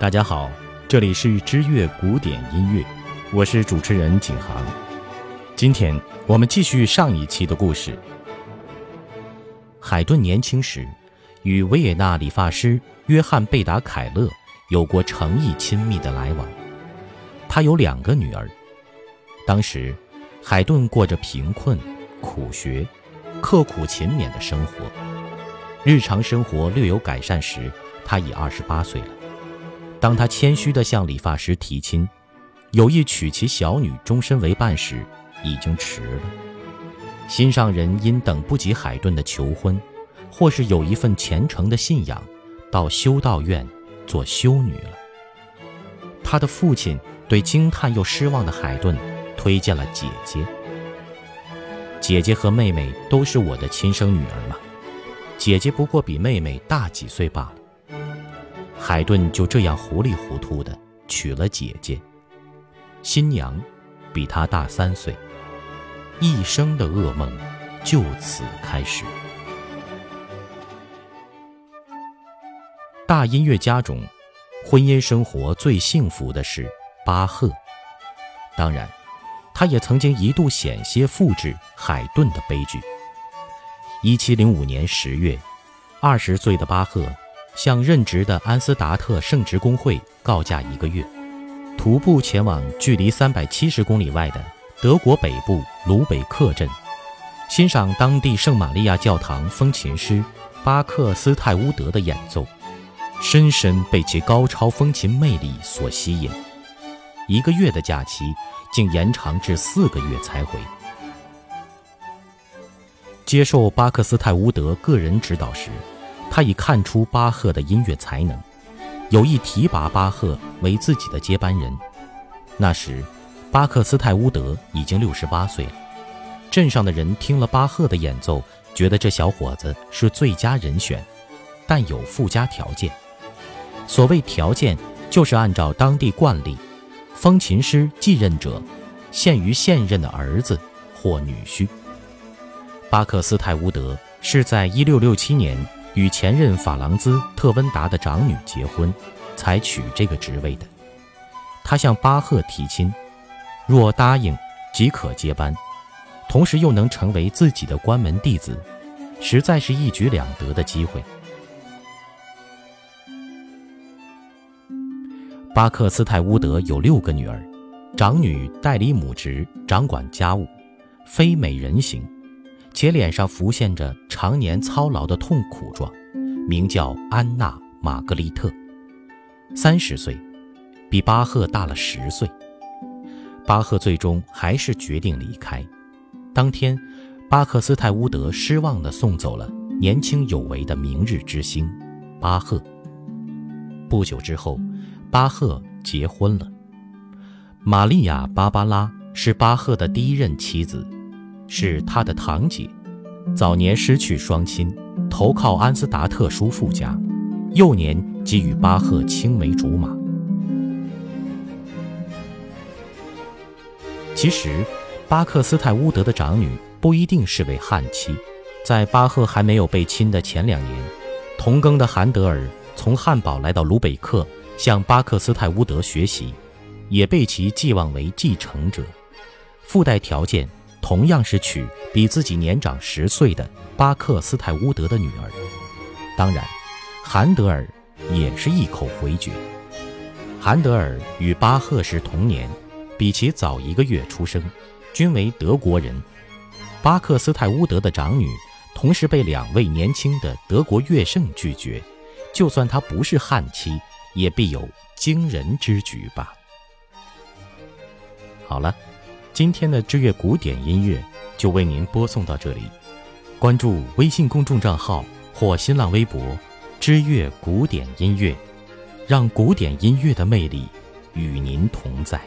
大家好，这里是知乐古典音乐，我是主持人景航。今天我们继续上一期的故事。海顿年轻时与维也纳理发师约翰贝达凯勒有过诚意亲密的来往。他有两个女儿。当时，海顿过着贫困、苦学、刻苦勤勉的生活。日常生活略有改善时，他已二十八岁了。当他谦虚地向理发师提亲，有意娶其小女终身为伴时，已经迟了。心上人因等不及海顿的求婚，或是有一份虔诚的信仰，到修道院做修女了。他的父亲对惊叹又失望的海顿，推荐了姐姐。姐姐和妹妹都是我的亲生女儿嘛，姐姐不过比妹妹大几岁罢了。海顿就这样糊里糊涂的娶了姐姐，新娘比他大三岁，一生的噩梦就此开始。大音乐家中，婚姻生活最幸福的是巴赫，当然，他也曾经一度险些复制海顿的悲剧。一七零五年十月，二十岁的巴赫。向任职的安斯达特圣职工会告假一个月，徒步前往距离三百七十公里外的德国北部鲁北克镇，欣赏当地圣玛利亚教堂风琴师巴克斯泰乌德的演奏，深深被其高超风琴魅力所吸引。一个月的假期竟延长至四个月才回。接受巴克斯泰乌德个人指导时。他已看出巴赫的音乐才能，有意提拔巴赫为自己的接班人。那时，巴克斯泰乌德已经六十八岁了。镇上的人听了巴赫的演奏，觉得这小伙子是最佳人选，但有附加条件。所谓条件，就是按照当地惯例，风琴师继任者限于现任的儿子或女婿。巴克斯泰乌德是在一六六七年。与前任法郎兹特温达的长女结婚，才取这个职位的。他向巴赫提亲，若答应即可接班，同时又能成为自己的关门弟子，实在是一举两得的机会。巴克斯泰乌德有六个女儿，长女代理母职，掌管家务，非美人型。且脸上浮现着常年操劳的痛苦状，名叫安娜·玛格丽特，三十岁，比巴赫大了十岁。巴赫最终还是决定离开。当天，巴克斯泰乌德失望地送走了年轻有为的明日之星巴赫。不久之后，巴赫结婚了。玛利亚·芭芭拉是巴赫的第一任妻子。是他的堂姐，早年失去双亲，投靠安斯达特叔父家，幼年即与巴赫青梅竹马。其实，巴克斯泰乌德的长女不一定是位汉妻，在巴赫还没有被亲的前两年，同庚的韩德尔从汉堡来到卢北克向巴克斯泰乌德学习，也被其寄望为继承者，附带条件。同样是娶比自己年长十岁的巴克斯泰乌德的女儿，当然，韩德尔也是一口回绝。韩德尔与巴赫是同年，比其早一个月出生，均为德国人。巴克斯泰乌德的长女，同时被两位年轻的德国乐圣拒绝，就算她不是汉妻，也必有惊人之举吧。好了。今天的知乐古典音乐就为您播送到这里，关注微信公众账号或新浪微博“知乐古典音乐”，让古典音乐的魅力与您同在。